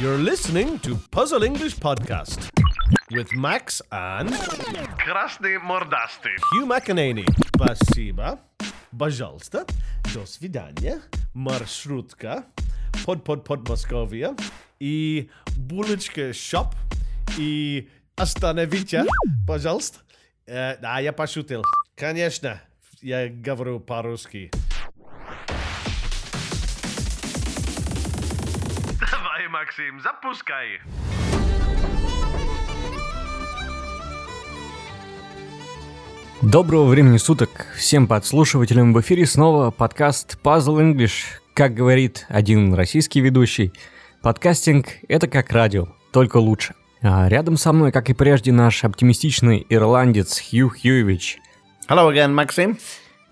You're listening to Puzzle English Podcast with Max and Krasny mordasty. Hugh McEnany. Спасибо. Пожалуйста. До свидания. Маршрутка. Под под под Московия. И булочка шоп. И остановите, пожалуйста. Э, да, я пошутил. Конечно, я говорю по-русски. Максим, запускай. Доброго времени суток всем подслушивателям. В эфире снова подкаст Puzzle English. Как говорит один российский ведущий, подкастинг — это как радио, только лучше. А рядом со мной, как и прежде, наш оптимистичный ирландец Хью Хьюевич. Hello again, Maxim.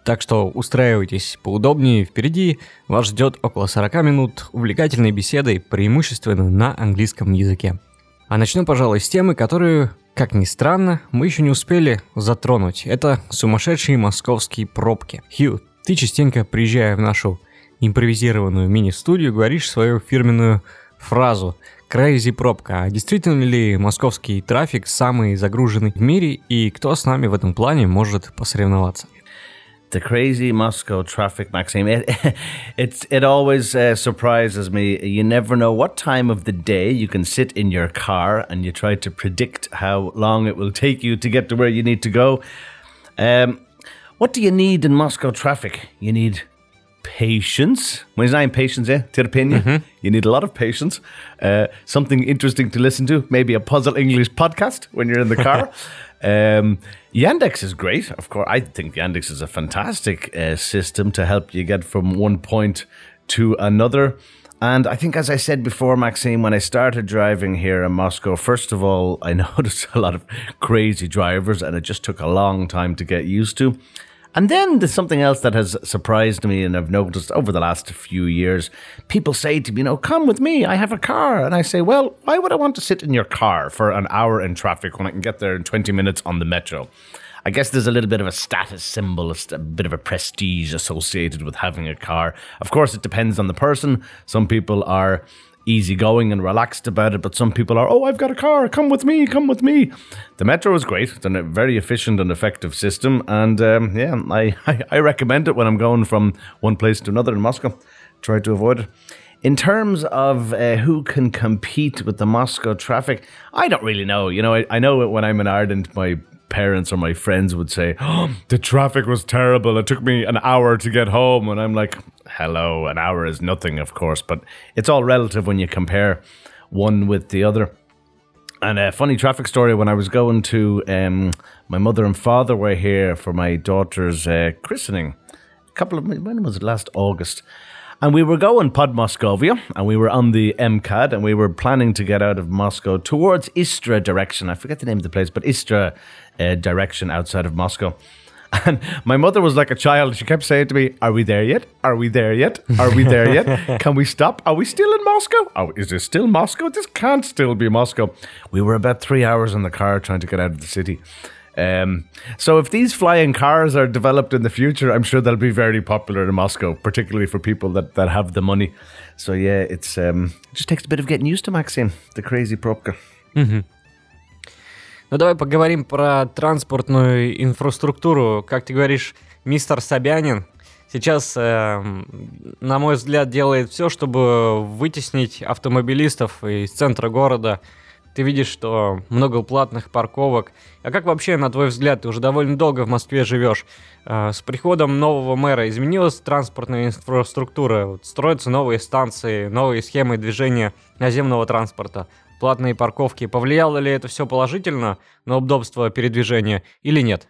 Так что устраивайтесь поудобнее. Впереди вас ждет около 40 минут увлекательной беседы, преимущественно на английском языке. А начнем, пожалуй, с темы, которую, как ни странно, мы еще не успели затронуть. Это сумасшедшие московские пробки. Хью, ты частенько, приезжая в нашу импровизированную мини-студию, говоришь свою фирменную фразу «Crazy пробка». А действительно ли московский трафик самый загруженный в мире, и кто с нами в этом плане может посоревноваться? The crazy Moscow traffic, Maxim. It, it's, it always uh, surprises me. You never know what time of the day you can sit in your car and you try to predict how long it will take you to get to where you need to go. Um, what do you need in Moscow traffic? You need patience. When it's not patience, eh? Opinion, you need a lot of patience. Uh, something interesting to listen to, maybe a puzzle English podcast when you're in the car. um, Yandex is great, of course. I think Yandex is a fantastic uh, system to help you get from one point to another. And I think, as I said before, Maxime, when I started driving here in Moscow, first of all, I noticed a lot of crazy drivers, and it just took a long time to get used to. And then there's something else that has surprised me, and I've noticed over the last few years. People say to me, you know, come with me, I have a car. And I say, well, why would I want to sit in your car for an hour in traffic when I can get there in 20 minutes on the metro? I guess there's a little bit of a status symbol, a bit of a prestige associated with having a car. Of course, it depends on the person. Some people are easygoing and relaxed about it, but some people are, oh, I've got a car, come with me, come with me. The metro is great, it's a very efficient and effective system, and um, yeah, I, I, I recommend it when I'm going from one place to another in Moscow. Try to avoid it. In terms of uh, who can compete with the Moscow traffic, I don't really know. You know, I, I know when I'm in Ireland, my parents or my friends would say, oh, the traffic was terrible. It took me an hour to get home. And I'm like, hello, an hour is nothing, of course, but it's all relative when you compare one with the other. And a funny traffic story when I was going to, um, my mother and father were here for my daughter's uh, christening. A couple of, when was it? Last August. And we were going Pod Moscovia, and we were on the MKAD, and we were planning to get out of Moscow towards Istra direction. I forget the name of the place, but Istra uh, direction outside of Moscow. And my mother was like a child. She kept saying to me, Are we there yet? Are we there yet? Are we there yet? Can we stop? Are we still in Moscow? Oh, is this still Moscow? This can't still be Moscow. We were about three hours in the car trying to get out of the city. Um, so if these flying cars are developed in the future, I'm sure they'll be very popular in Moscow, particularly for people that, that have the money. So yeah, it's um, it just takes a bit of getting used to Maxine, the crazy Propka. Mm-hmm. Ну давай поговорим про транспортную инфраструктуру. Как ты говоришь, мистер Собянин сейчас, э, на мой взгляд, делает все, чтобы вытеснить автомобилистов из центра города. Ты видишь, что много платных парковок. А как вообще, на твой взгляд, ты уже довольно долго в Москве живешь? Э, с приходом нового мэра изменилась транспортная инфраструктура? Вот строятся новые станции, новые схемы движения наземного транспорта, платные парковки. Повлияло ли это все положительно на удобство передвижения или нет?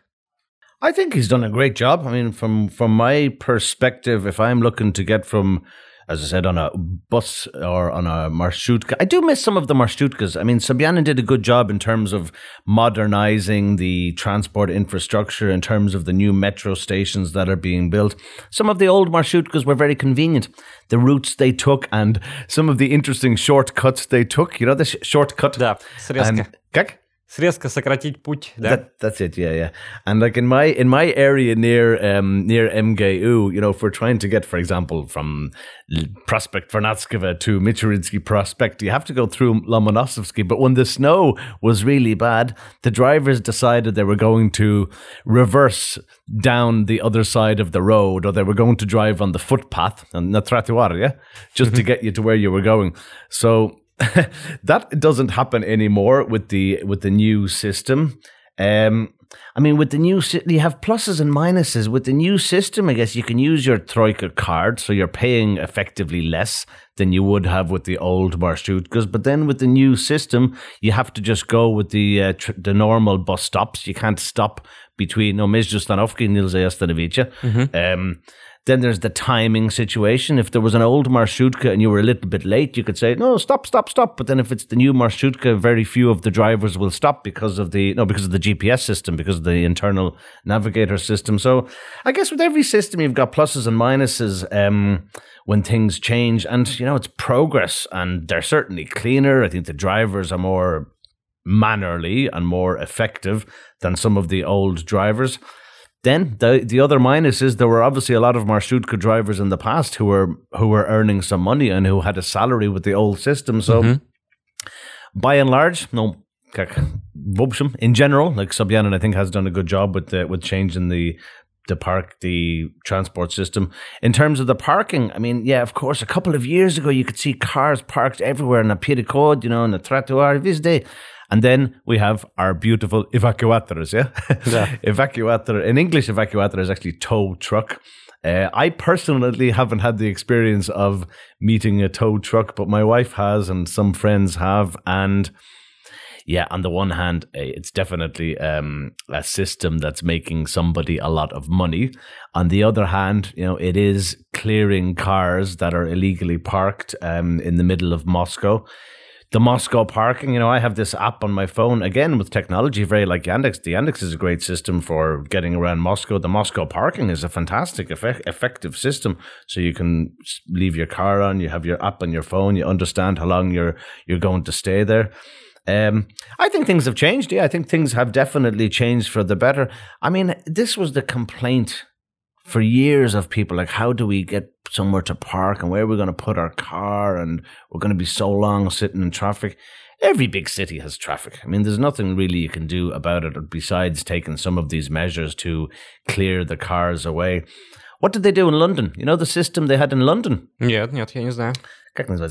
I think he's done a great job. I mean, from from my perspective, if I'm looking to get from, as I said, on a bus or on a marshutka. I do miss some of the marshutkas. I mean, Sobyanin did a good job in terms of modernizing the transport infrastructure, in terms of the new metro stations that are being built. Some of the old marshutkas were very convenient. The routes they took and some of the interesting shortcuts they took. You know, the sh- shortcut. Да, срезка. And, как? Резко сократить путь, да? That, that's it, yeah, yeah. And like in my in my area near um near MGU, you know, if we're trying to get, for example, from L- Prospect Vernatskova to Michurinsky Prospect, you have to go through Lomonosovsky. But when the snow was really bad, the drivers decided they were going to reverse down the other side of the road, or they were going to drive on the footpath and the trottoir, yeah, just to get you to where you were going. So that doesn't happen anymore with the with the new system. Um, I mean, with the new you have pluses and minuses. With the new system, I guess you can use your Troika card, so you're paying effectively less than you would have with the old marshrutkas. But then with the new system, you have to just go with the uh, tr- the normal bus stops. You can't stop between Stanovki and Nilza Stanovica. Um, then there's the timing situation. If there was an old marshutka and you were a little bit late, you could say, no, stop, stop, stop. But then if it's the new marshutka, very few of the drivers will stop because of the, no, because of the GPS system, because of the internal navigator system. So I guess with every system, you've got pluses and minuses um, when things change. And, you know, it's progress and they're certainly cleaner. I think the drivers are more mannerly and more effective than some of the old drivers. Then the the other minus is there were obviously a lot of Maršutka drivers in the past who were who were earning some money and who had a salary with the old system. So mm-hmm. by and large, no in general, like Sobyanin, I think has done a good job with the, with changing the the park the transport system. In terms of the parking, I mean, yeah, of course, a couple of years ago you could see cars parked everywhere in a Code, you know, in the Trottoir day. And then we have our beautiful evacuators, yeah? evacuator. In English, evacuator is actually tow truck. Uh, I personally haven't had the experience of meeting a tow truck, but my wife has, and some friends have. And yeah, on the one hand, eh, it's definitely um, a system that's making somebody a lot of money. On the other hand, you know, it is clearing cars that are illegally parked um, in the middle of Moscow. The Moscow parking, you know, I have this app on my phone again with technology, very like Yandex. The Yandex is a great system for getting around Moscow. The Moscow parking is a fantastic, effect, effective system. So you can leave your car on, you have your app on your phone, you understand how long you're you're going to stay there. Um, I think things have changed. Yeah, I think things have definitely changed for the better. I mean, this was the complaint for years of people like how do we get somewhere to park and where are we going to put our car and we're going to be so long sitting in traffic? Every big city has traffic. I mean there's nothing really you can do about it besides taking some of these measures to clear the cars away. What did they do in london? You know the system they had in london? Yeah yeah change there.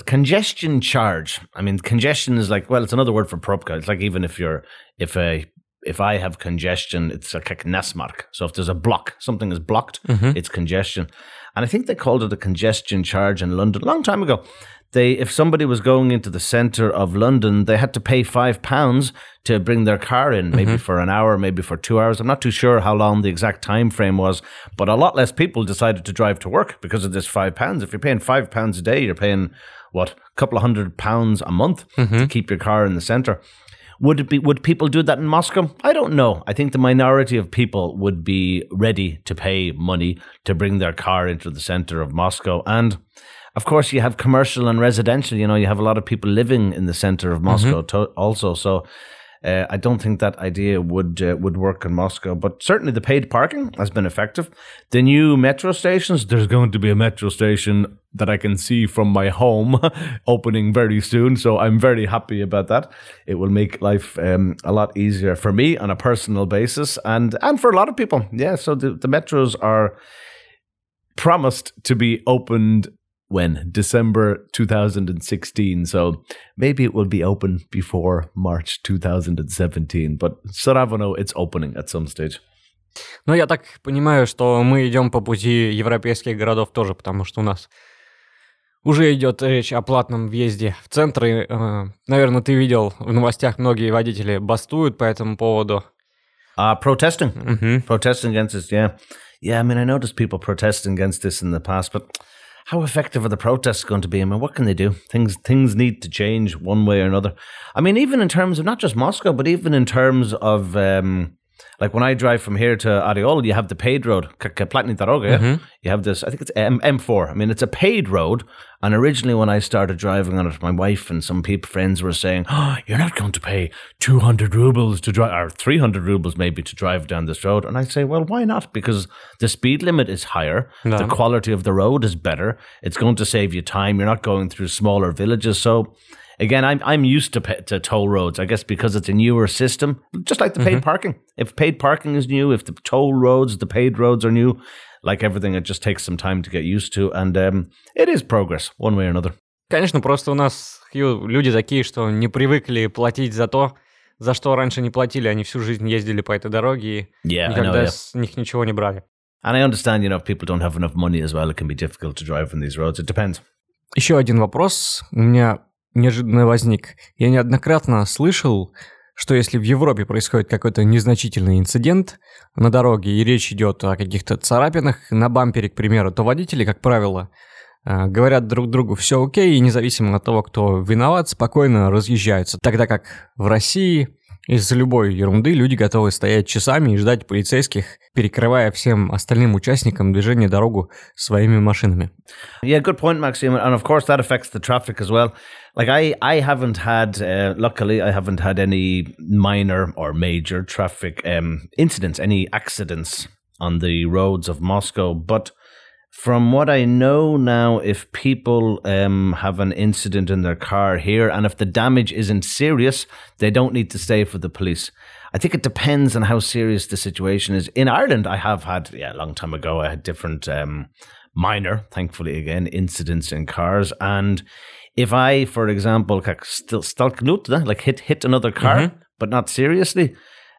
Congestion charge. I mean congestion is like well it's another word for propka it's like even if you're if a if I have congestion, it's a keknesmark. So if there's a block, something is blocked, mm-hmm. it's congestion. And I think they called it a congestion charge in London a long time ago. They, if somebody was going into the centre of London, they had to pay five pounds to bring their car in, maybe mm-hmm. for an hour, maybe for two hours. I'm not too sure how long the exact time frame was, but a lot less people decided to drive to work because of this five pounds. If you're paying five pounds a day, you're paying what a couple of hundred pounds a month mm-hmm. to keep your car in the centre. Would it be? Would people do that in Moscow? I don't know. I think the minority of people would be ready to pay money to bring their car into the center of Moscow, and of course, you have commercial and residential. You know, you have a lot of people living in the center of mm-hmm. Moscow to- also. So, uh, I don't think that idea would uh, would work in Moscow. But certainly, the paid parking has been effective. The new metro stations. There's going to be a metro station that I can see from my home opening very soon. So I'm very happy about that. It will make life um, a lot easier for me on a personal basis, and and for a lot of people. Yeah. So the, the metros are promised to be opened when December 2016. So maybe it will be open before March 2017. But Saravano, it's opening at some stage. Ну, я так понимаю, что мы идем по пути европейских городов тоже, потому что у нас уже идет речь о платном въезде в центры. Э, Наверное, ты видел в новостях, многие водители бастуют по этому поводу. Uh, protesting. Мгм. Protesting against this, yeah. Yeah, I mean, I noticed people protesting against this in the past, but how effective are the protests going to be? I mean, what can they do? Things things need to change one way or another. I mean, even in terms of not just Moscow, but even in terms of um, Like when I drive from here to Oryol, you have the paid road, Platni Daroga. Yeah? Mm-hmm. You have this, I think it's M- M4. I mean, it's a paid road. And originally, when I started driving on it, my wife and some people, friends were saying, Oh, you're not going to pay 200 rubles to drive, or 300 rubles maybe to drive down this road. And I say, Well, why not? Because the speed limit is higher, No. the quality of the road is better, it's going to save you time. You're not going through smaller villages. So, Again, I'm I'm used to pa- to toll roads. I guess because it's a newer system, just like the paid parking. If paid parking is new, if the toll roads, the paid roads are new, like everything, it just takes some time to get used to, and um, it is progress one way or another. Конечно, просто у нас, Хью, люди такие, что не привыкли платить за то, за что раньше не платили. Они всю жизнь ездили по этой дороге и Yeah, I know. никогда Yeah. с них ничего не брали. And I understand, you know, if people don't have enough money as well, it can be difficult to drive on these roads. It depends. Еще один вопрос у меня неожиданно возник. Я неоднократно слышал, что если в Европе происходит какой-то незначительный инцидент на дороге, и речь идет о каких-то царапинах на бампере, к примеру, то водители, как правило, э, говорят друг другу все окей, и независимо от того, кто виноват, спокойно разъезжаются. Тогда как в России из-за любой ерунды люди готовы стоять часами и ждать полицейских, перекрывая всем остальным участникам движения дорогу своими машинами. Yeah, good point, Maxime. And of course, that affects the traffic as well. Like I, I haven't had, uh, luckily, I haven't had any minor or major traffic um, incidents, any accidents on the roads of Moscow. But from what I know now, if people um, have an incident in their car here, and if the damage isn't serious, they don't need to stay for the police. I think it depends on how serious the situation is. In Ireland, I have had, yeah, a long time ago, I had different um, minor, thankfully again, incidents in cars. And if I, for example, stalknut, like hit hit another car, but not seriously,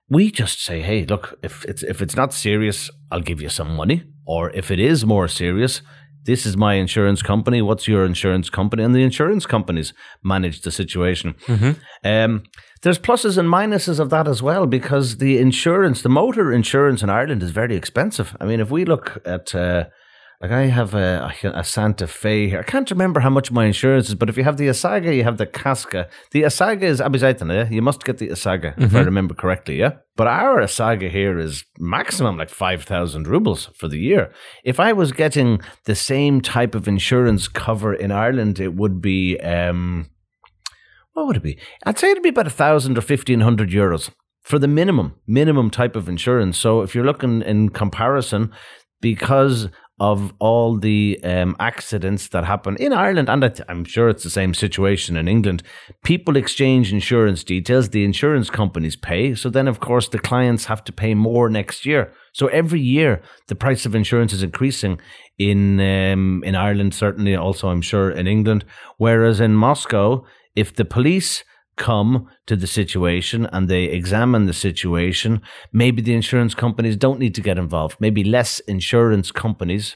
we just say, hey, look, if it's if it's not serious, I'll give you some money. Or if it is more serious, this is my insurance company. What's your insurance company? And the insurance companies manage the situation. Um, there's pluses and minuses of that as well because the insurance, the motor insurance in Ireland is very expensive. I mean, if we look at uh, like I have a, a Santa Fe here. I can't remember how much my insurance is, but if you have the OSAGO, you have the KASKO. The OSAGO is Abizaitan, yeah? You must get the OSAGO, if I remember correctly, yeah? But our OSAGO here is maximum like 5,000 rubles for the year. If I was getting the same type of insurance cover in Ireland, it would be, um, what would it be? I'd say it'd be about a thousand or fifteen hundred euros for the minimum, minimum type of insurance. So if you're looking in comparison, because of all the um, accidents that happen in Ireland, and I'm sure it's the same situation in England, people exchange insurance details, the insurance companies pay. So then, of course, the clients have to pay more next year. So every year, the price of insurance is increasing in um, in Ireland, certainly, also I'm sure in England. Whereas in Moscow, if the police come to the situation and they examine the situation, maybe the insurance companies don't need to get involved. Maybe less insurance companies,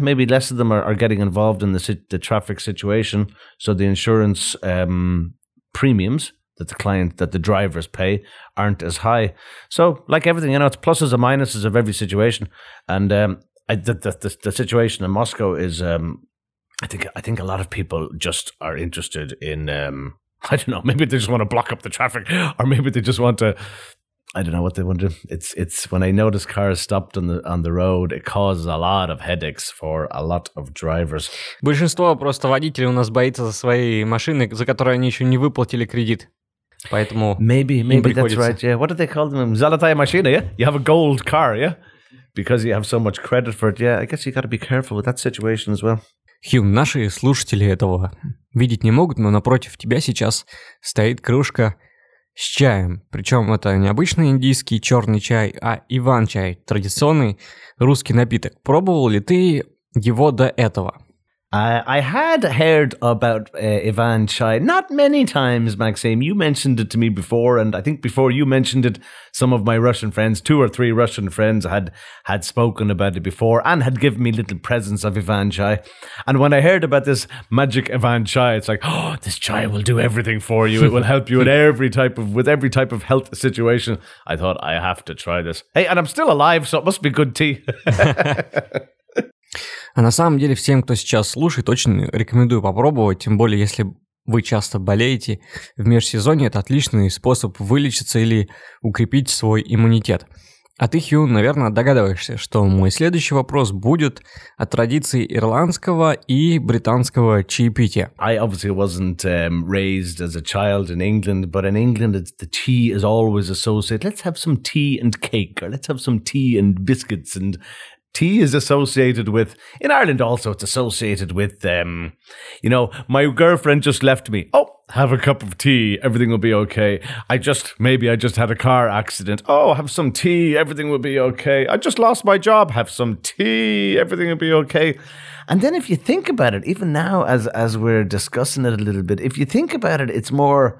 maybe less of them are, are getting involved in the, the traffic situation. So the insurance um, premiums that the client, that the drivers pay aren't as high. So, like everything, you know, it's pluses and minuses of every situation. And um, I, the, the, the, situation in Moscow is. Um, I think I think a lot of people just are interested in um, I don't know, maybe they just want to block up the traffic, or maybe they just want to. I don't know what they want to. do. It's it's when I notice cars stopped on the on the road, it causes a lot of headaches for a lot of drivers. Большинство просто водителей у нас боится за свои машины, за которые они еще не выплатили кредит. Поэтому Maybe им maybe that's приходится. right. Yeah, what do they call them? Zolotaya machina. Yeah, you have a gold car. Yeah, because you have so much credit for it. Yeah, I guess you got to be careful with that situation as well. Хью, наши слушатели этого видеть не могут, но напротив тебя сейчас стоит кружка с чаем. Причем это не обычный индийский черный чай, а иван-чай, традиционный русский напиток. Пробовал ли ты его до этого? I I had heard about uh, Ivan Chai not many times, Maxime. You mentioned it to me before, and I think before you mentioned it, some of my Russian friends, two or three Russian friends, had had spoken about it before and had given me little presents of Ivan Chai. And when I heard about this magic Ivan Chai, it's like, oh, this chai will do everything for you. It will help you in every type of with every type of health situation. I thought I have to try this. Hey, and I'm still alive, so it must be good tea. А на самом деле всем, кто сейчас слушает, очень рекомендую попробовать, тем более если вы часто болеете, в межсезонье это отличный способ вылечиться или укрепить свой иммунитет. А ты, Хью, наверное, догадываешься, что мой следующий вопрос будет о традиции ирландского и британского чаепития. I obviously wasn't um, raised as a child in England, but in England, the tea is always associated. Let's have some tea and cake, or let's have some tea and biscuits. And tea is associated with, in Ireland also, it's associated with, um, you know, my girlfriend just left me. Oh, have a cup of tea, everything will be okay. I just, maybe I just had a car accident. Oh, have some tea, everything will be okay. I just lost my job, have some tea, everything will be okay. And then if you think about it, even now as as we're discussing it a little bit, if you think about it, it's more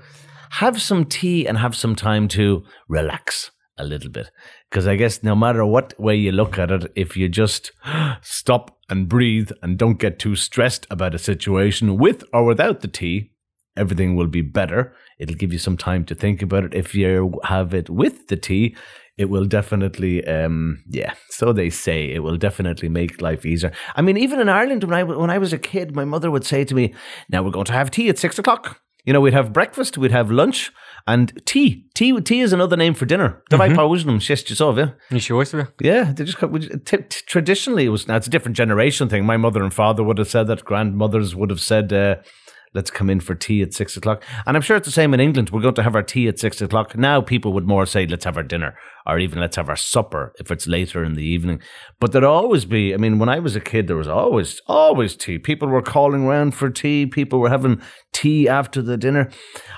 have some tea and have some time to relax a little bit. Because I guess no matter what way you look at it, if you just stop and breathe and don't get too stressed about a situation with or without the tea, everything will be better. It'll give you some time to think about it. If you have it with the tea, it will definitely, um, yeah, so they say, it will definitely make life easier. I mean, even in Ireland, when I, when I was a kid, my mother would say to me, Now we're going to have tea at six o'clock. You know, we'd have breakfast, we'd have lunch, and tea. Tea tea is another name for dinner. Dawaj położyłem sześć czasów, yeah? You sure. Yeah, they just t- t- traditionally it was now it's a different generation thing. My mother and father would have said that. Grandmothers would have said uh, "Let's come in for tea at six o'clock." And I'm sure it's the same in England. We're going to have our tea at six o'clock. Now people would more say, "Let's have our dinner," or even "Let's have our supper" if it's later in the evening. But there'd always be. I mean, when I was a kid, there was always always tea. People were calling round for tea. People were having tea after the dinner.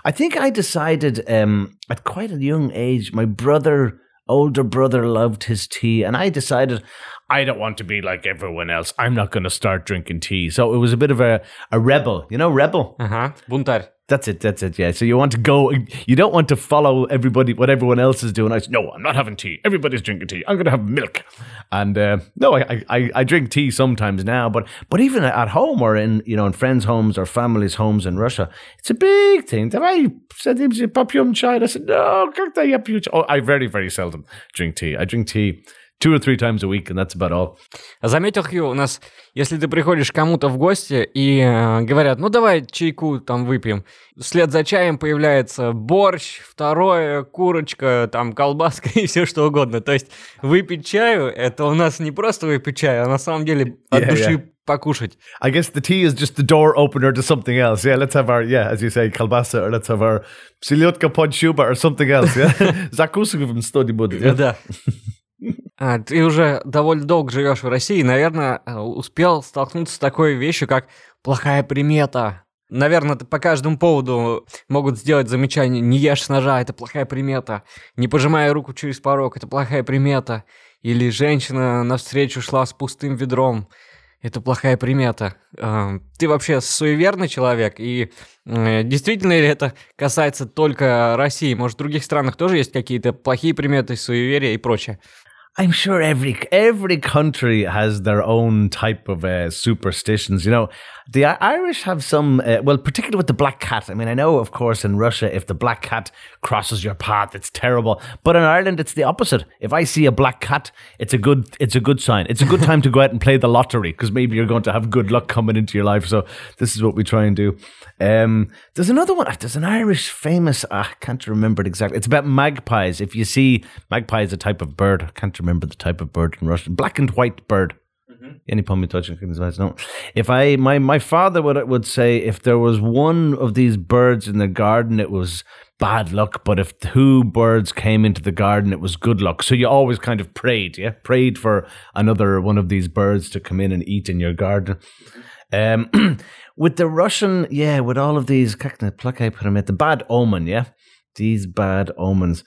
I think I decided um, at quite a young age. My brother older brother loved his tea, and I decided I don't want to be like everyone else. I'm not going to start drinking tea. So it was a bit of a, a rebel, you know, rebel. Uh huh. Buntar. That's it. That's it. Yeah. So you want to go. You don't want to follow everybody what everyone else is doing. I said, no, I'm not having tea. Everybody's drinking tea. I'm going to have milk. And uh, no, I, I I drink tea sometimes now, but but even at home or in you know in friends' homes or families' homes in Russia, it's a big thing. That I said, "Pop chai." I said, "No, oh, I very very seldom drink tea. I drink tea two or three times a week, and that's about all. Заметил, Хью, у нас, если ты приходишь кому-то в гости и э, говорят, ну давай чайку там выпьем, вслед за чаем появляется борщ, второе, курочка, там колбаска и все что угодно. То есть выпить чаю, это у нас не просто выпить чаю, а на самом деле от Yeah, души yeah. покушать. I guess the tea is just the door opener to something else. Yeah, let's have our yeah, as you say, kalbasa, or let's have our siliotka pod shuba or something else. Yeah, закусываем. Yeah? Да. А, ты уже довольно долго живешь в России, наверное, э, успел столкнуться с такой вещью, как плохая примета. Наверное, по каждому поводу могут сделать замечание «не ешь ножа, это плохая примета», «не пожимай руку через порог, это плохая примета», или «женщина навстречу шла с пустым ведром, это плохая примета». Э, Ты вообще суеверный человек, и э, действительно ли это касается только России? Может, в других странах тоже есть какие-то плохие приметы, суеверия и прочее? I'm sure every every country has their own type of uh, superstitions. You know, the Irish have some. Uh, well, particularly with the black cat. I mean, I know, of course, in Russia, if the black cat crosses your path, it's terrible. But in Ireland, it's the opposite. If I see a black cat, it's a good it's a good sign. It's a good time to go out and play the lottery because maybe you're going to have good luck coming into your life. So this is what we try and do. Um, there's another one. There's an Irish famous. ah, I can't remember it exactly. It's about magpies. If you see magpie is a type of bird. I can't remember remember the type of bird in Russian. Black and white bird. Mm-hmm. Any pummy touching no. If I my my father would would say if there was one of these birds in the garden, it was bad luck. But if two birds came into the garden, it was good luck. So you always kind of prayed, yeah, prayed for another one of these birds to come in and eat in your garden. Mm-hmm. Um, with the Russian, yeah, with all of these, the bad omen, yeah, these bad omens.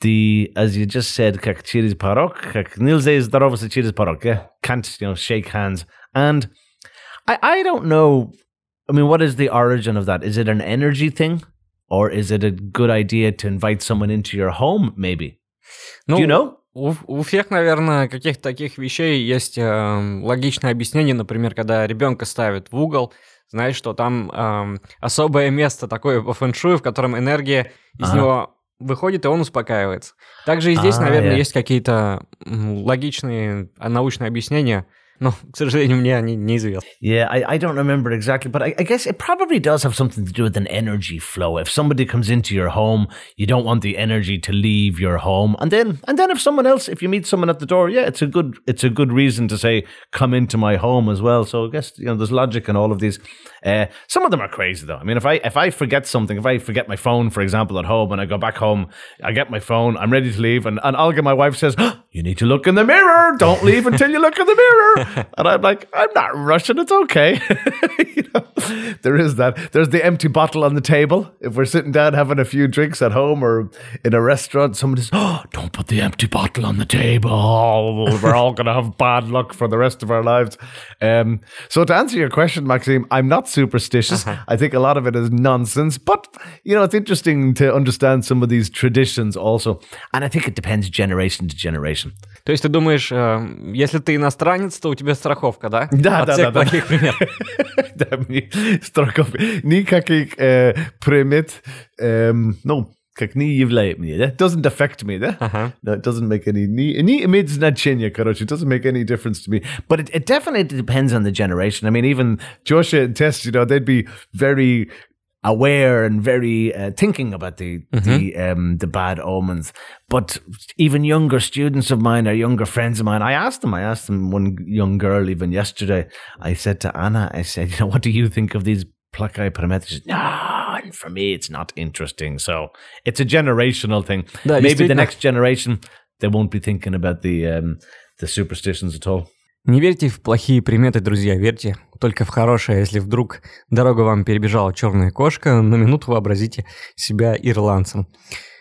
The as you just said, как через порог, как нельзя здороваться через порог, yeah, can't you know shake hands. And I I don't know. I mean, what is the origin of that? Is it an energy thing, or is it a good idea to invite someone into your home? Maybe. Ну, Do you know? У, у всех, наверное, каких-то таких вещей есть эм, логичное объяснение. Например, когда ребенка ставят в угол, знаешь, что там эм, особое место такое по фэншую, в котором энергия из Ага. него выходит, и он успокаивается. Также и здесь, А, наверное, я- есть какие-то логичные а, научные объяснения. Но, к сожалению, мне они неизвестны. Yeah, I, I don't remember exactly, but I, I guess it probably does have something to do with an energy flow. If somebody comes into your home, you don't want the energy to leave your home, and then and then if someone else, if you meet someone at the door, yeah, it's a good it's a good reason to say come into my home as well. So I guess you know there's logic in all of these. Uh, some of them are crazy though. I mean, if I if I forget something, if I forget my phone, for example, at home, and I go back home, I get my phone, I'm ready to leave, and and Olga, my wife, says, "You need to look in the mirror. Don't leave until you look in the mirror." and I'm like, I'm not rushing. It's okay. you know, there is that. There's the empty bottle on the table. If we're sitting down having a few drinks at home or in a restaurant, somebody says, "Oh, don't put the empty bottle on the table. We're all gonna have bad luck for the rest of our lives." Um, so to answer your question, Maxime, I'm not superstitious. I think a lot of it is nonsense, but you know, it's interesting to understand some of these traditions also, and I think it depends generation to generation. То есть ты думаешь, э, если ты иностранец, то у тебя страховка, да? Да, От да, всех да, да. плохих примеров. да, мне страхов никаких э, примет, эм, ну, как не являет мне, да? Doesn't affect me, да? Ага. No, it doesn't make any, не, не имеет значения, короче, it doesn't make any difference to me. But it, it definitely depends on the generation. I mean, even Joshua and Tess, you know, they'd be very aware and very uh, thinking about the the um the bad omens. But even younger students of mine or younger friends of mine, I asked them. I asked them one young girl even yesterday. I said to Anna, I said, you know, what do you think of these plakai parameters? She said, no, and For me, it's not interesting. So it's a generational thing. Да, Maybe the next generation they won't be thinking about the um the superstitions at all. Не верьте в плохие приметы, друзья, верьте только в хорошее. Если вдруг дорога вам перебежала черная кошка, на минуту вообразите себя ирландцем.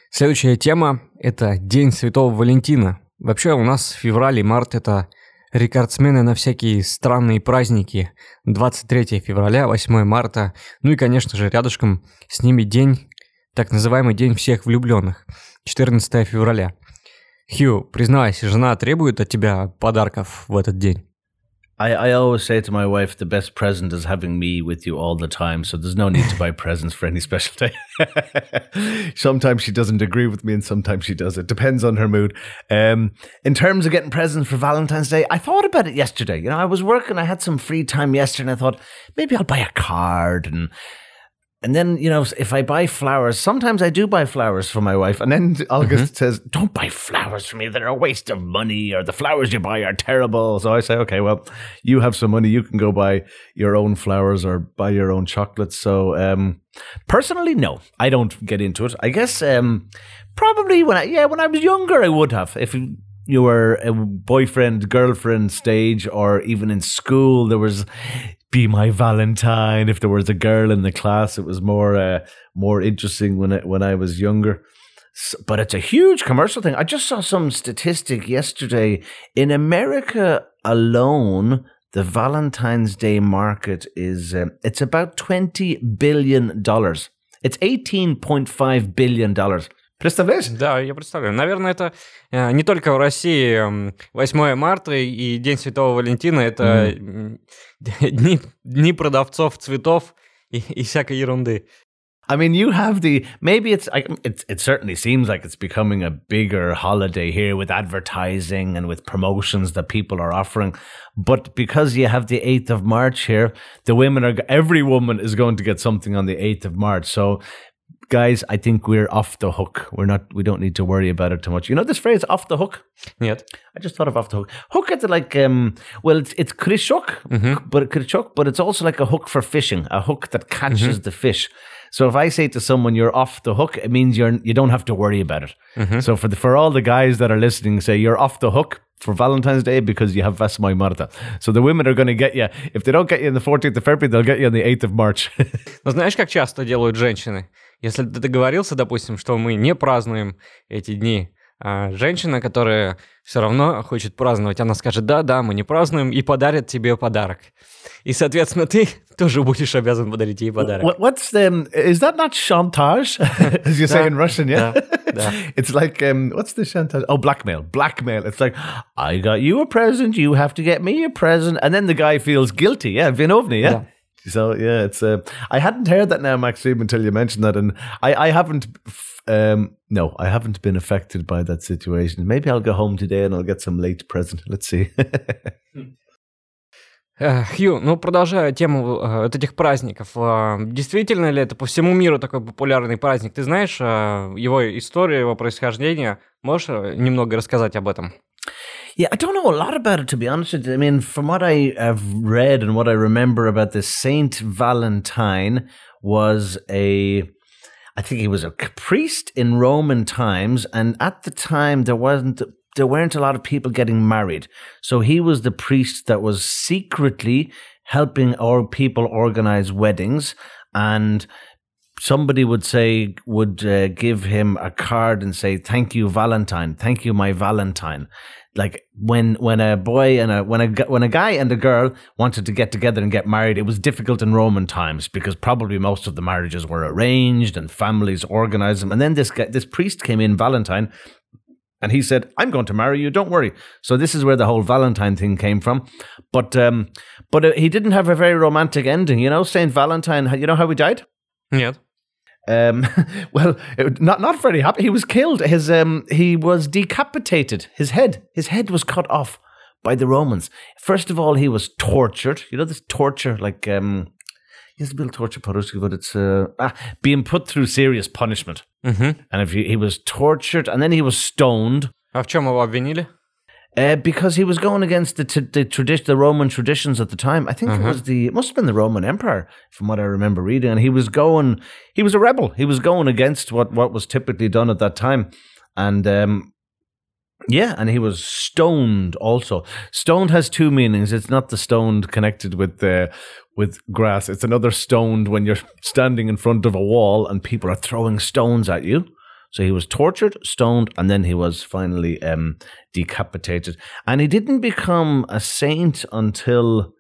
Следующая тема – это День Святого Валентина. Вообще у нас февраль и март – это рекордсмены на всякие странные праздники. 23 февраля, 8 марта, ну и, конечно же, рядышком с ними день, так называемый День всех влюбленных, 14 февраля. Хью, признавайся, жена требует от тебя подарков в этот день? I, I always say to my wife, the best present is having me with you all the time. So there's no need to buy presents for any special day. sometimes she doesn't agree with me, and sometimes she does. It depends on her mood. Um, in terms of getting presents for Valentine's Day, I thought about it yesterday. You know, I was working, I had some free time yesterday, and I thought maybe I'll buy a card and. And then, you know, if I buy flowers, sometimes I do buy flowers for my wife. And then August says, Don't buy flowers for me. They're a waste of money, or the flowers you buy are terrible. So I say, Okay, well, you have some money. You can go buy your own flowers or buy your own chocolates. So, um, personally, no, I don't get into it. I guess, um, probably when I, yeah, when I was younger, I would have. If you were a boyfriend, girlfriend stage, or even in school, there was be my Valentine. If there was a girl in the class, it was more uh, more interesting when it, when I was younger. But it's a huge commercial thing. I just saw some statistic yesterday. In America alone, the Valentine's Day market is um, it's about twenty billion dollars. It's eighteen point five billion dollars. Представляешь? Да, я представляю. Наверное, это э, не только в России м, 8 марта и День Святого Валентина, это м, дни, дни продавцов цветов и, и всякой ерунды. I mean, you have the maybe it's I, it. It certainly seems like it's becoming a bigger holiday here with advertising and with promotions that people are offering. But because you have the eighth of March here, the women are every woman is going to get something on the eighth of March. So, guys, I think we're off the hook. We're not. We don't need to worry about it too much. You know this phrase, off the hook. Yeah. I just thought of off the hook. Hook is like um. Well, it's it's krishok, mm-hmm. but krishok, but it's also like a hook for fishing, a hook that catches mm-hmm. the fish. So if I say to someone you're off the hook, it means you're you don't have to worry about it. So for the for all the guys that are listening, say you're off the hook for Valentine's Day because you have Vesmai Marta. So the women are going to get you. If they don't get you on the 14th of February, they'll get you on the 8th of March. Но знаешь, как часто делают женщины? Если ты договорился, допустим, что мы не празднуем эти дни, а женщина, которая все равно хочет праздновать, она скажет, да, да, мы не празднуем, и подарит тебе подарок. И, соответственно, ты тоже будешь обязан подарить ей подарок. What, what's the? Is that not chantage, as you say in Russian? Yeah, да, it's like um, what's the chantage? Oh, blackmail, blackmail. It's like I got you a present, you have to get me a present, and then the guy feels guilty. Yeah, vinovny. Yeah. So yeah, it's. Uh, I hadn't heard that now, Maxime, until you mentioned that, and I, I haven't. Um, no, I haven't been affected by that situation. Maybe I'll go home today and I'll get some late present. Let's see. Э, Хью, ну продолжая тему э, этих праздников, э, действительно ли это по всему миру такой популярный праздник? Ты знаешь э, его историю, его происхождение? Можешь э, немного рассказать об этом? Yeah, I don't know a lot about it to be honest. I mean, from what I have read and what I remember about this Saint Valentine was a I think he was a priest in Roman times, and at the time there wasn't there weren't a lot of people getting married. So he was the priest that was secretly helping our people organize weddings and somebody would say would uh, give him a card and say thank you valentine. Thank you my valentine. Like when when a boy and a when a when a guy and a girl wanted to get together and get married it was difficult in roman times because probably most of the marriages were arranged and families organized them. And then this guy, this priest came in valentine and he said i'm going to marry you. Don't worry. So this is where the whole valentine thing came from. But um but uh, he didn't have a very romantic ending you know saint valentine you know how he died? Yeah Um, well, it- not not very happy. He was killed. His um, he was decapitated. His head, his head was cut off by the Romans. First of all, he was tortured. You know this torture, like um, yes, a bit of torture, Podolsky, but it's uh, ah, being put through serious punishment. Мгм. And if he, he was tortured, and then he was stoned. А в чем его обвинили? Uh, because he was going against the t- the tradition, the Roman traditions at the time. I think it was the it must have been the Roman Empire, from what I remember reading. And he was going, he was a rebel. He was going against what what was typically done at that time, and um, yeah, and he was stoned. Also, stoned has two meanings. It's not the stoned connected with the with grass. It's another stoned when you're standing in front of a wall and people are throwing stones at you. So he was tortured, stoned, and then he was finally um, decapitated. And he didn't become a saint until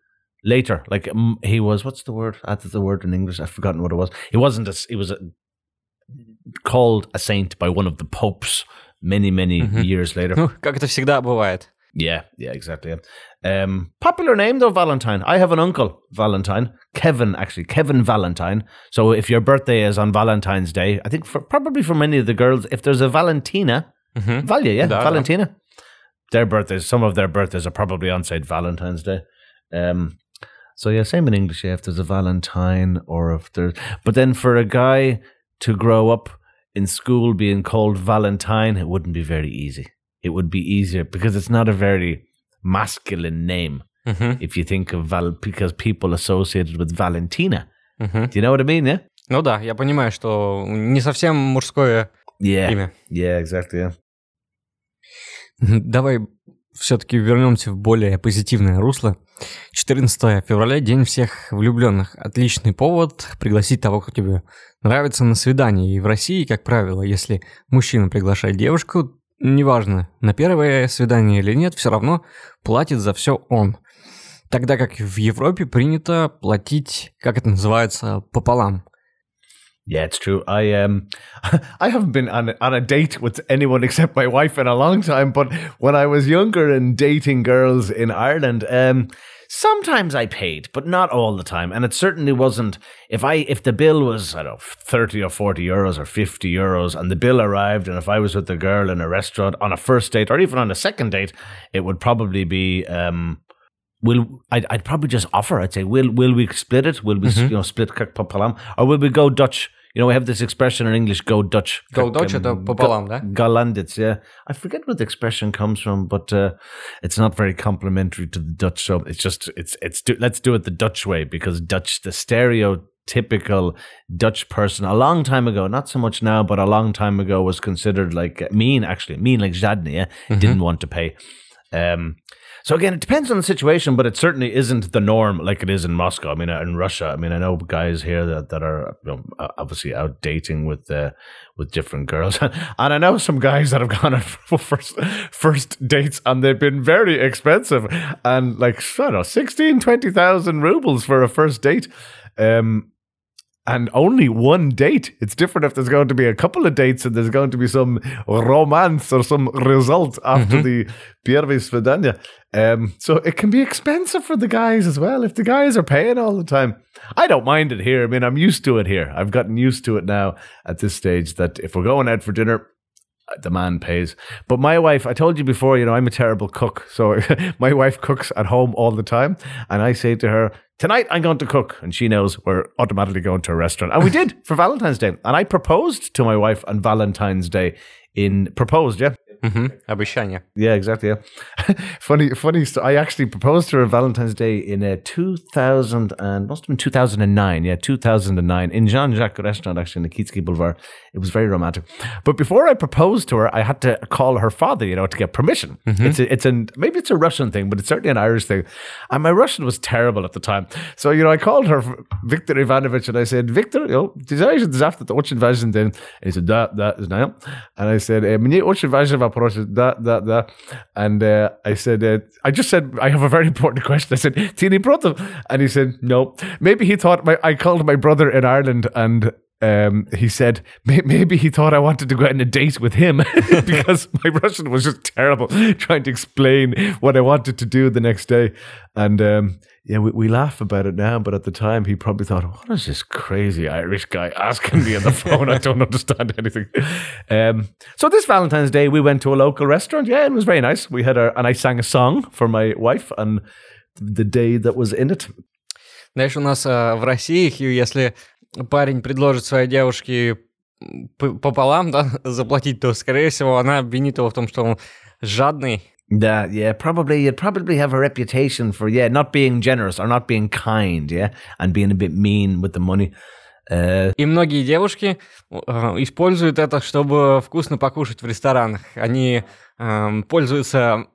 later. Like um, he was, what's the word? Add the word in English. I've forgotten what it was. He wasn't. A, s- he was a, called a saint by one of the popes many, many years later. Ну, как это всегда бывает. Yeah, yeah, exactly. Um, popular name though, Valentine. I have an uncle, Valentine, Kevin actually, Kevin Valentine. So if your birthday is on Valentine's Day, I think for, probably for many of the girls, if there's a Valentina, mm-hmm. Valia, yeah, no, Valentina, no. their birthdays, some of their birthdays are probably on say Valentine's Day. Um, so yeah, same in English. Yeah, if there's a Valentine or if there's, but then for a guy to grow up in school being called Valentine, it wouldn't be very easy. It would be easier because it's not a very masculine name. Мгм. If you think of Val, because people associated with Valentina. Мгм. Do you know what I mean? Yeah. Ну да, я понимаю, что не совсем мужское Yeah. имя. Yeah. Exactly. Yeah. Давай все-таки вернемся в более позитивное русло. 14 февраля – День всех влюбленных. Отличный повод пригласить того, кто тебе нравится, на свидание. И в России, как правило, если мужчина приглашает девушку, неважно, на первое свидание или нет, все равно платит за все он. Тогда как в Европе принято платить, как это называется, пополам. Yeah, it's true. I um, I haven't been on a, on a date with anyone except my wife in a long time. But when I was younger and dating girls in Ireland, um, sometimes I paid, but not all the time. And it certainly wasn't. If I if the bill was I don't know thirty or forty euros or fifty euros, and the bill arrived, and if I was with the girl in a restaurant on a first date or even on a second date, it would probably be um. Will I'd, I'd probably just offer. I'd say, will will we split it? Will we you know split kak popalam, or will we go Dutch? You know, we have this expression in English, go Dutch. Go Dutch, um, uh, to eh? ga- Galandits, yeah. I forget where the expression comes from, but uh, it's not very complimentary to the Dutch. So it's just, it's, it's, do, let's do it the Dutch way because Dutch, the stereotypical Dutch person a long time ago, not so much now, but a long time ago was considered like mean, actually, mean like Zadnia, yeah? mm-hmm. didn't want to pay. Um, so again, it depends on the situation, but it certainly isn't the norm like it is in Moscow. I mean, uh, in Russia, I mean, I know guys here that, that are you know, obviously out dating with uh, with different girls, and I know some guys that have gone on first first dates and they've been very expensive, and like I don't know, 16, 20,000 rubles for a first date. Um, and only one date. It's different if there's going to be a couple of dates and there's going to be some romance or some result after the Pierre Svedanya. Um, so it can be expensive for the guys as well if the guys are paying all the time. I don't mind it here. I mean, I'm used to it here. I've gotten used to it now at this stage that if we're going out for dinner, the man pays. But my wife, I told you before, you know, I'm a terrible cook. So my wife cooks at home all the time. And I say to her, Tonight I'm going to cook. And she knows we're automatically going to a restaurant. And we did for Valentine's Day. And I proposed to my wife on Valentine's Day in proposed, yeah. Мгм, Обещание. Yeah, exactly. Yeah. funny, funny. st- I actually proposed to her Valentine's Day in uh, 2000 and must have been 2009. Yeah, 2009 in Jean Jacques restaurant, actually in the Keatski Boulevard. It was very romantic. But before I proposed to her, I had to call her father, you know, to get permission. It's a, it's an maybe it's a Russian thing, but it's certainly an Irish thing. And my Russian was terrible at the time, so you know, I called her Victor Ivanovich and I said, Victor, you know, ты знаешь, завтра очень важный день. And he said, да, да, знаю. And I said, «Э, мне очень важный process, that, that, that. And uh, I said, uh, I just said, I have a very important question. I said, Tini Brotham. And he said, no. Maybe he thought my, I called my brother in Ireland and um, he said "May- maybe he thought I wanted to go out on a date with him because my Russian was just terrible trying to explain what I wanted to do the next day. And um, yeah, we, we laugh about it now, but at the time he probably thought, what is this crazy Irish guy asking me on the phone? I don't understand anything. Um, so this Valentine's Day, we went to a local restaurant. Yeah, it was very nice. We had our, and I sang a song for my wife on the day that was in it. Знаешь, у нас э, в России, Хью, если парень предложит своей девушке пополам, да, заплатить, то, скорее всего, она обвинит его в том, что он жадный. Yeah, yeah, probably you'd probably have a reputation for yeah, not being generous or not being kind, yeah, and being a bit mean with the money. Uh, И многие девушки э, используют это, чтобы вкусно покушать в ресторанах. Они эм, пользуются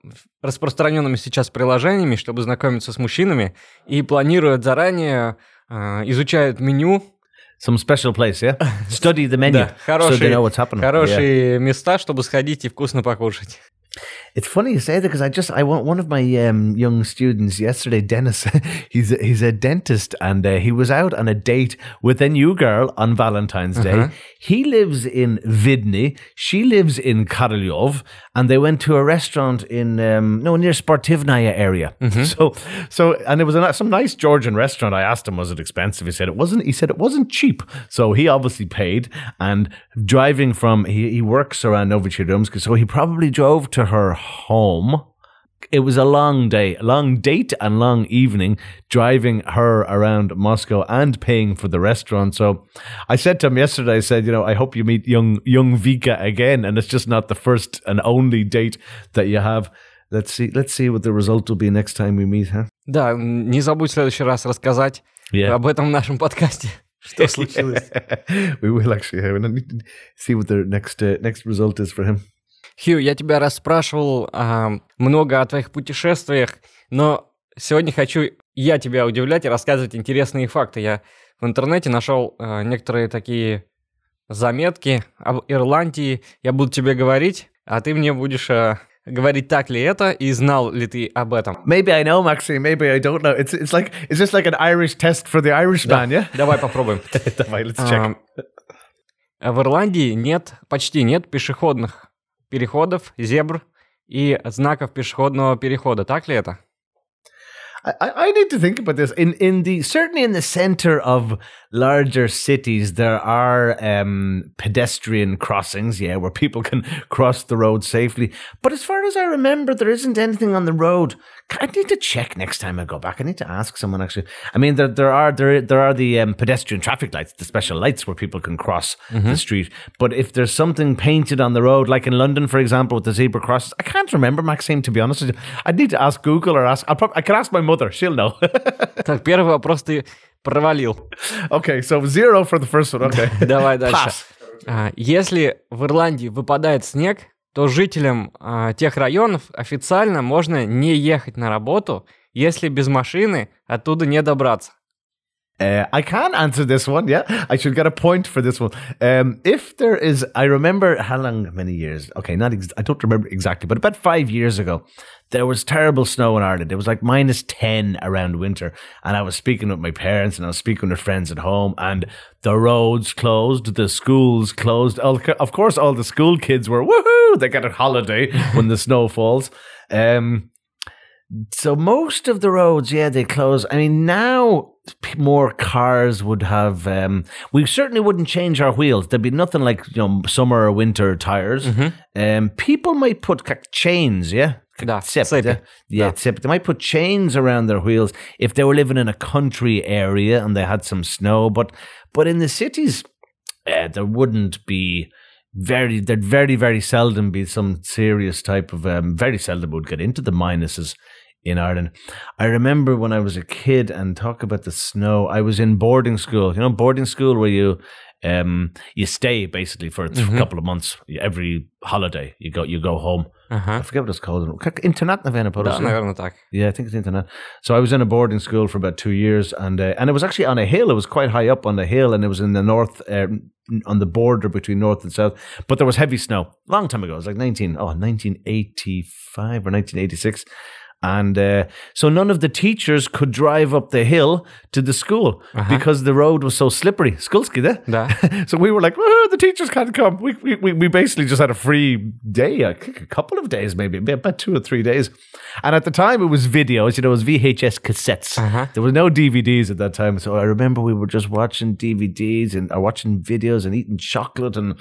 распространенными сейчас приложениями, чтобы знакомиться с мужчинами, и планируют заранее, э, изучают меню, some special place, yeah? Study the menu да, so they know what's happening. Хорошие yeah. места, чтобы сходить и вкусно покушать. It's funny you say that because I just I want one of my um, young students yesterday, Dennis. he's a, he's a dentist and uh, he was out on a date with a new girl on Valentine's Day. Uh-huh. He lives in Vidny, she lives in Korolyov, and they went to a restaurant in um, no near Sportivnaya area. So so and it was a, some nice Georgian restaurant. I asked him was it expensive. He said it wasn't. He said it wasn't cheap. So he obviously paid and driving from he, he works around Novichirumsk, so he probably drove to her home It was a long day, a long date and long evening driving her around Moscow and paying for the restaurant. So I said to him yesterday, I said, you know, I hope you meet young young Vika again and it's just not the first and only date that you have. Let's see let's see what the result will be next time we meet, huh? Да, м, не забудь в следующий раз рассказать Yeah. об этом в нашем подкасте. Что случилось? we will actually have and I need to see what the next uh, next result is for him. Хью, я тебя расспрашивал а, много о твоих путешествиях, но сегодня хочу я тебя удивлять и рассказывать интересные факты. Я в интернете нашел а, некоторые такие заметки об Ирландии. Я буду тебе говорить, а ты мне будешь а, говорить, так ли это и знал ли ты об этом. Maybe I know, Maxine. Maybe I don't know. It's it's like is this like an Irish test for the Irish man? Yeah. Давай попробуем. Давай, let's check. А, В Ирландии нет, почти нет пешеходных переходов, зебр и знаков пешеходного перехода. Так ли это? I, I need to think about this. In in the certainly in the center of larger cities, there are um, pedestrian crossings, yeah, where people can cross the road safely. But as far as I remember, there isn't anything on the road. I need to check next time I go back. I need to ask someone actually. I mean, there there are there there are the um, pedestrian traffic lights, the special lights where people can cross the street. But if there's something painted on the road, like in London, for example, with the zebra crosses, I can't remember, Maxime. To be honest with you, I'd need to ask Google or ask. I'll prob- I could ask my mother; she'll know. Так, первый вопрос ты провалил. okay, so zero for the first one. Okay, Давай дальше. Pass. А, Если в Ирландии выпадает снег, то жителям а, тех районов официально можно не ехать на работу, если без машины оттуда не добраться. Uh, I can answer this one. Yeah, I should get a point for this one. Um, if there is, I remember how long, many years. Okay, not ex- I don't remember exactly, but about five years ago, there was terrible snow in Ireland. It was like minus ten around winter, and I was speaking with my parents and I was speaking with friends at home, and the roads closed, the schools closed. Of course, all the school kids were woohoo! They get a holiday when the snow falls. Um, so most of the roads, yeah, they close. I mean, now more cars would have. Um, we certainly wouldn't change our wheels. There'd be nothing like you know summer or winter tires. Mm-hmm. um, people might put chains, yeah, yeah, They might put chains around their wheels if they were living in a country area and they had some snow. But but in the cities, uh, there wouldn't be very. There'd very very seldom be some serious type of. Um, very seldom would get into the minuses in Ireland. I remember when I was a kid and talk about the snow. I was in boarding school. You know, boarding school where you um, you stay basically for a mm-hmm. couple of months every holiday. You go you go home. Uh-huh. I forget what it's called. Internat na Vena no, Yeah, I think it's internat. So I was in a boarding school for about two years, and uh, and it was actually on a hill. It was quite high up on the hill, and it was in the north. Uh, on the border between north and south, but there was heavy snow. Long time ago, it was like 19, oh, 1985 or 1986. And uh, so none of the teachers could drive up the hill to the school uh-huh. because the road was so slippery. Skulski, there. So we were like, oh, the teachers can't come. We, we, we basically just had a free day, a couple of days, maybe, about two or three days. And at the time, it was videos, you know, it was VHS cassettes. Uh-huh. There was no DVDs at that time. So I remember we were just watching DVDs and or watching videos and eating chocolate and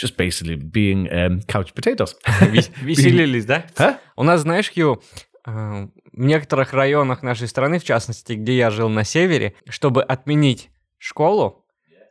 just basically being um, couch potatoes. Вес- Веселились, да? А? У нас, знаешь, Хью, э, в некоторых районах нашей страны, в частности, где я жил на севере, чтобы отменить школу,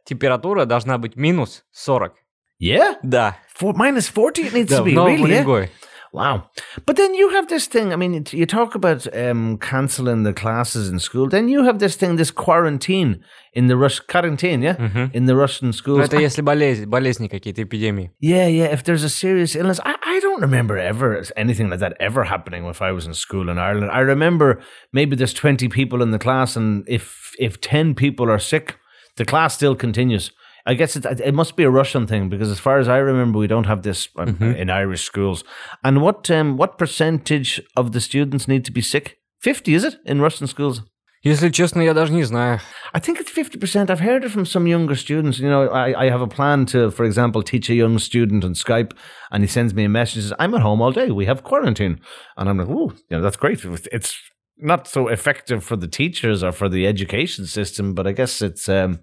температура должна быть минус 40. yeah? Да. For, minus 40 it needs Да, to be, really? yeah? Уренгое. Wow. But then you have this thing. I mean, it- you talk about um, cancelling the classes in school. Then you have this thing, this quarantine in the Rush quarantine, yeah, in the Russian Ну, schools. это если болезнь, болезни какие-то, эпидемии. yeah, yeah. If there's a serious illness, I, I don't remember ever anything like that ever happening if I was in school in Ireland. I remember maybe there's twenty people in the class, and if if ten people are sick, the class still continues. I guess it, it must be a Russian thing because, as far as I remember, we don't have this um, in Irish schools. And what um, what percentage of the students need to be sick? Fifty, is it in Russian schools? Если честно, я даже не знаю. I think it's 50%. I've heard it from some younger students. You know, I, I have a plan to, for example, teach a young student on Skype and he sends me a message and says, I'm at home all day. We have quarantine. And I'm like, oh, you know, that's great. It's not so effective for the teachers or for the education system, but I guess it's, um,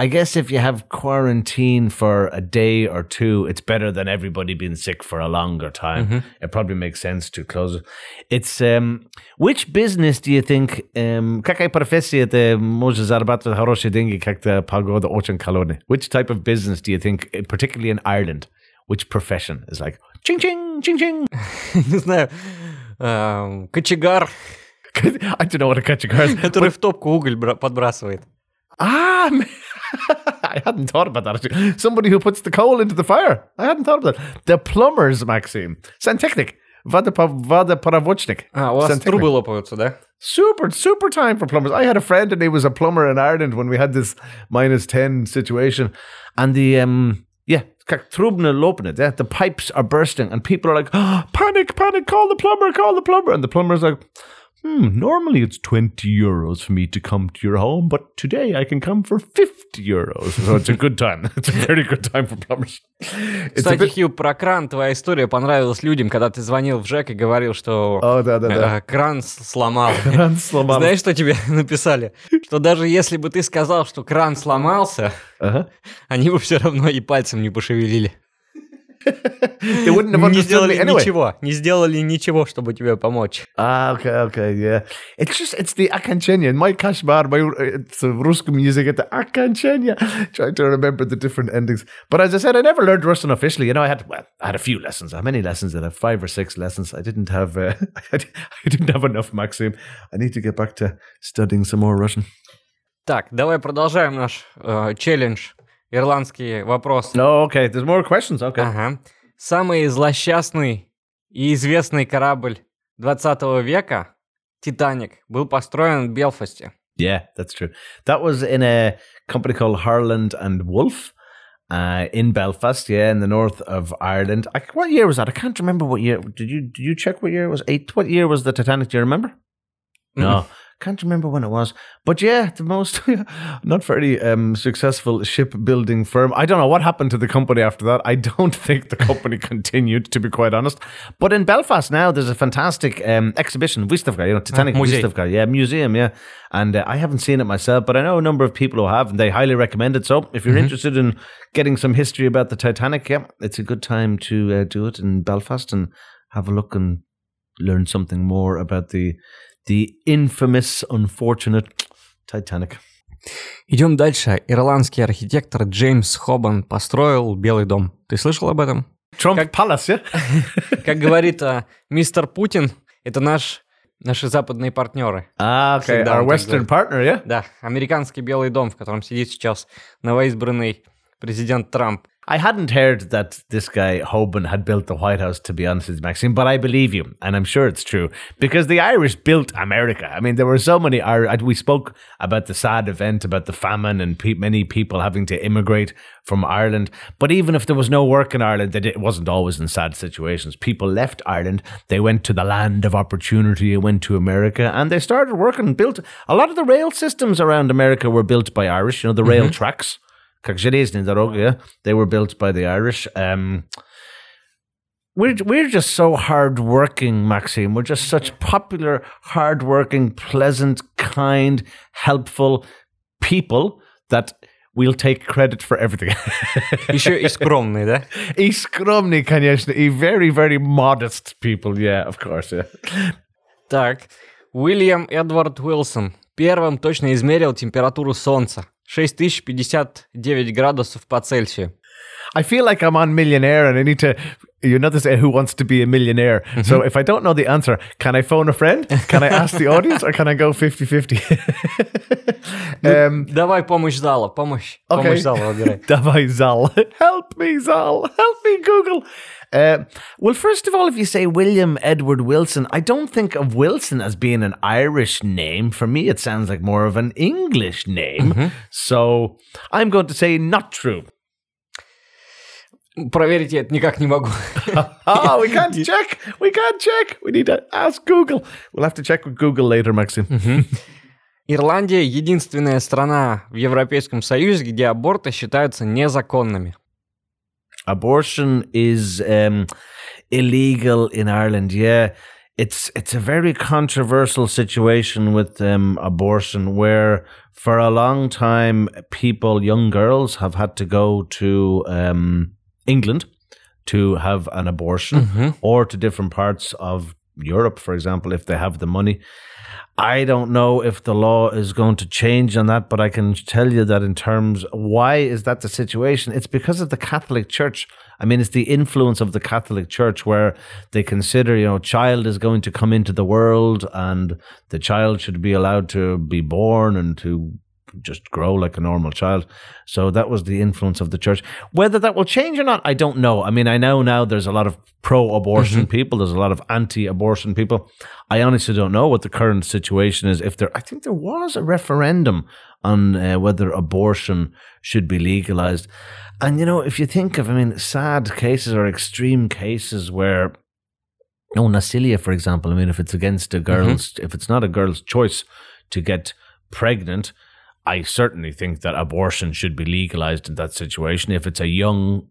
I guess if you have quarantine for a day or two, it's better than everybody being sick for a longer time. It probably makes sense to close it. It's um, which business do you think? Um, какая профессия ты можешь зарабатывать хорошие деньги, как-то погода очень холодная? Which type of business do you think, eh, particularly in Ireland, which profession is like ching ching ching ching? Не знаю. Эм, Кочегар, I don't know what a catch cars. который в топку уголь бра- подбрасывает. Ah, man. I hadn't thought about that. Somebody who puts the coal into the fire. I hadn't thought of that. The plumbers, Maxim. Santechnik. Vodopravochnik. Ah, well, to było po co, da? Super, super time for plumbers. I had a friend and he was a plumber in Ireland when we had this minus 10 situation. And the, um, yeah, the pipes are bursting and people are like, oh, panic, panic, call the plumber, call the plumber. And the plumber's like, hmm, normally it's 20 euros for me to come to your home, but today I can come for 50 euros. So it's a good time. It's a very good time for plumbers. It's Кстати, bit, Хью, про кран твоя история понравилась людям, когда ты звонил в ЖЭК и говорил, что О, да-да-да. э, кран с- сломал. Кран сломал. Знаешь, что тебе написали? Что даже если бы ты сказал, что кран сломался, Ага. они бы все равно и пальцем не пошевелили. They wouldn't have Не understood сделали me anyway. ничего, не сделали ничего, чтобы тебе помочь. Ah, okay, okay, yeah. It's just, it's the окончание. My kashmar, my, it's a Russian music, it's the окончание. Trying to remember the different endings. But as I said, I never learned Russian officially. You know, I had, well, I had a few lessons. How many lessons did I have? Five or six lessons. I didn't have, uh, I didn't have enough, Maxim. I need to get back to studying some more Russian. Так, давай продолжаем наш э, челлендж. Ирландский вопрос. No, okay. There's more questions. Okay. Ага. Самый злосчастный и известный корабль 20 века, Титаник, был построен в Белфасте. Yeah, that's true. That was in a company called Harland and Wolff uh, in Belfast, yeah, in the north of Ireland. I, what year was that? I can't remember what year. Did you did you check what year it was? Eight. What year was the Titanic? Do you remember? No, Can't remember when it was, but yeah, the most not very um, successful shipbuilding firm. I don't know what happened to the company after that. I don't think the company continued, to be quite honest. But in Belfast now, there's a fantastic um, exhibition, Wystavka, you know, Titanic Muzej. Wystavka, yeah, museum, yeah. And uh, I haven't seen it myself, but I know a number of people who have, and they highly recommend it. So if you're interested in getting some history about the Titanic, yeah, it's a good time to uh, do it in Belfast and have a look and learn something more about the the infamous, unfortunate Titanic. Идем дальше. Ирландский архитектор Джеймс Хобан построил Белый дом. Ты слышал об этом? Trump Как- Palace, yeah? Как говорит а, мистер Путин, это наш, наши западные партнеры. Ah, okay. Our Western partner, yeah? Да, американский Белый дом, в котором сидит сейчас новоизбранный президент Трамп. I hadn't heard that this guy Hoban had built the White House, to be honest with you, Maxime, but I believe you, and I'm sure it's true because the Irish built America. I mean, there were so many. We spoke about the sad event about the famine and pe- many people having to immigrate from Ireland. But even if there was no work in Ireland, that it wasn't always in sad situations. People left Ireland, they went to the land of opportunity, and went to America, and they started working. and Built a lot of the rail systems around America were built by Irish. You know, the rail mm-hmm. tracks Как железные дороги, yeah, they were built by the Irish. Um, we're we're just so hardworking, Maxime. We're just such popular, hardworking, pleasant, kind, helpful people that we'll take credit for everything. Еще и скромный, да? и скромный, конечно, и very, very modest people. Yeah, of course. Yeah. Так, Уильям Эдвард Уилсон первым точно измерил температуру Солнца. 6059 градусов по Цельсию. I feel like I'm on Millionaire and I need to, you know, this uh, Who Wants to Be a Millionaire. So if I don't know the answer, can I phone a friend? Can I ask the audience or can I go 50 50? um, Давай помощь зала, помощь. Okay. Помощь зала выбирай. Давай, Zal. Help me, Zal. Help me, Google. Uh, well, first of all, if you say William Edward Wilson, I don't think of Wilson as being an Irish name. For me, it sounds like more of an English name. So I'm going to say not true. Проверить я это никак не могу. Oh, we can't check. We can't check. We need to ask Google. We'll have to check with Google later, Maxim. Ирландия единственная страна в Европейском Союзе, где аборты считаются незаконными. abortion is um, illegal in Ireland. Yeah, it's it's a very controversial situation with um, abortion, where for a long time people, young girls, have had to go to um, England to have an abortion, or to different parts of Europe, for example, if they have the money. I don't know if the law is going to change on that, but I can tell you that in terms why is that the situation? It's because of the Catholic Church. I mean, it's the influence of the Catholic Church where they consider, you know, child is going to come into the world and the child should be allowed to be born and to just grow like a normal child. So that was the influence of the church. Whether that will change or not, I don't know. I mean, I know now there's a lot of pro abortion people, there's a lot of anti abortion people. I honestly don't know what the current situation is. If there, I think there was a referendum on uh, whether abortion should be legalized. And, you know, if you think of, I mean, sad cases or extreme cases where no, Nasilia, for example. I mean, if it's against a girl's, if it's not a girl's choice to get pregnant, I certainly think that abortion should be legalized in that situation. If it's a young,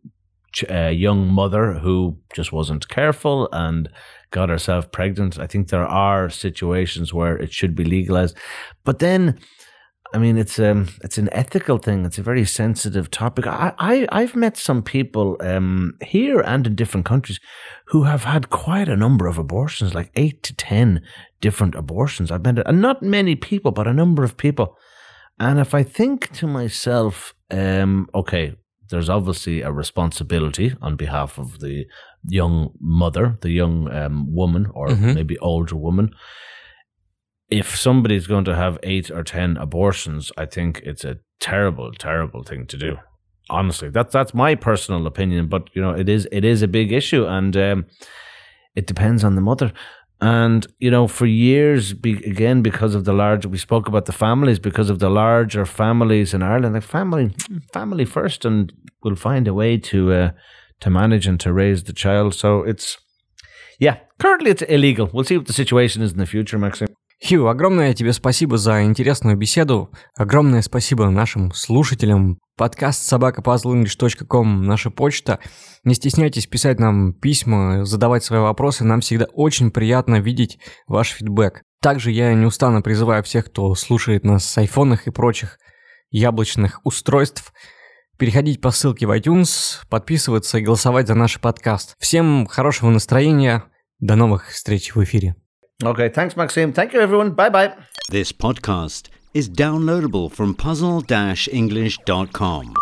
uh, young mother who just wasn't careful and got herself pregnant, I think there are situations where it should be legalized. But then, I mean, it's um, it's an ethical thing. It's a very sensitive topic. I, I I've met some people um here and in different countries who have had quite a number of abortions, like eight to ten different abortions. I've met, and not many people, but a number of people. And if I think to myself, um, okay, there's obviously a responsibility on behalf of the young mother, the young um, woman, or Mhm. maybe older woman. If somebody's going to have eight or ten abortions, I think it's a terrible, terrible thing to do. Honestly, that's that's my personal opinion, but you know, it is it is a big issue, and um, it depends on the mother. And you know, for years, be, again, because of the large, we spoke about the families, because of the larger families in Ireland, like family, family first, and we'll find a way to uh, to manage and to raise the child. So it's, yeah, currently it's illegal. We'll see what the situation is in the future, Maxim. Хью, огромное тебе спасибо за интересную беседу. Огромное спасибо нашим слушателям. Подкаст собакапазлenglish.com наша почта. Не стесняйтесь писать нам письма, задавать свои вопросы. Нам всегда очень приятно видеть ваш фидбэк. Также я неустанно призываю всех, кто слушает нас с айфонах и прочих яблочных устройств, переходить по ссылке в iTunes, подписываться и голосовать за наш подкаст. Всем хорошего настроения. До новых встреч в эфире. Okay, thanks, Maxime. Thank you, everyone. Bye bye. This podcast is downloadable from puzzle-english.com.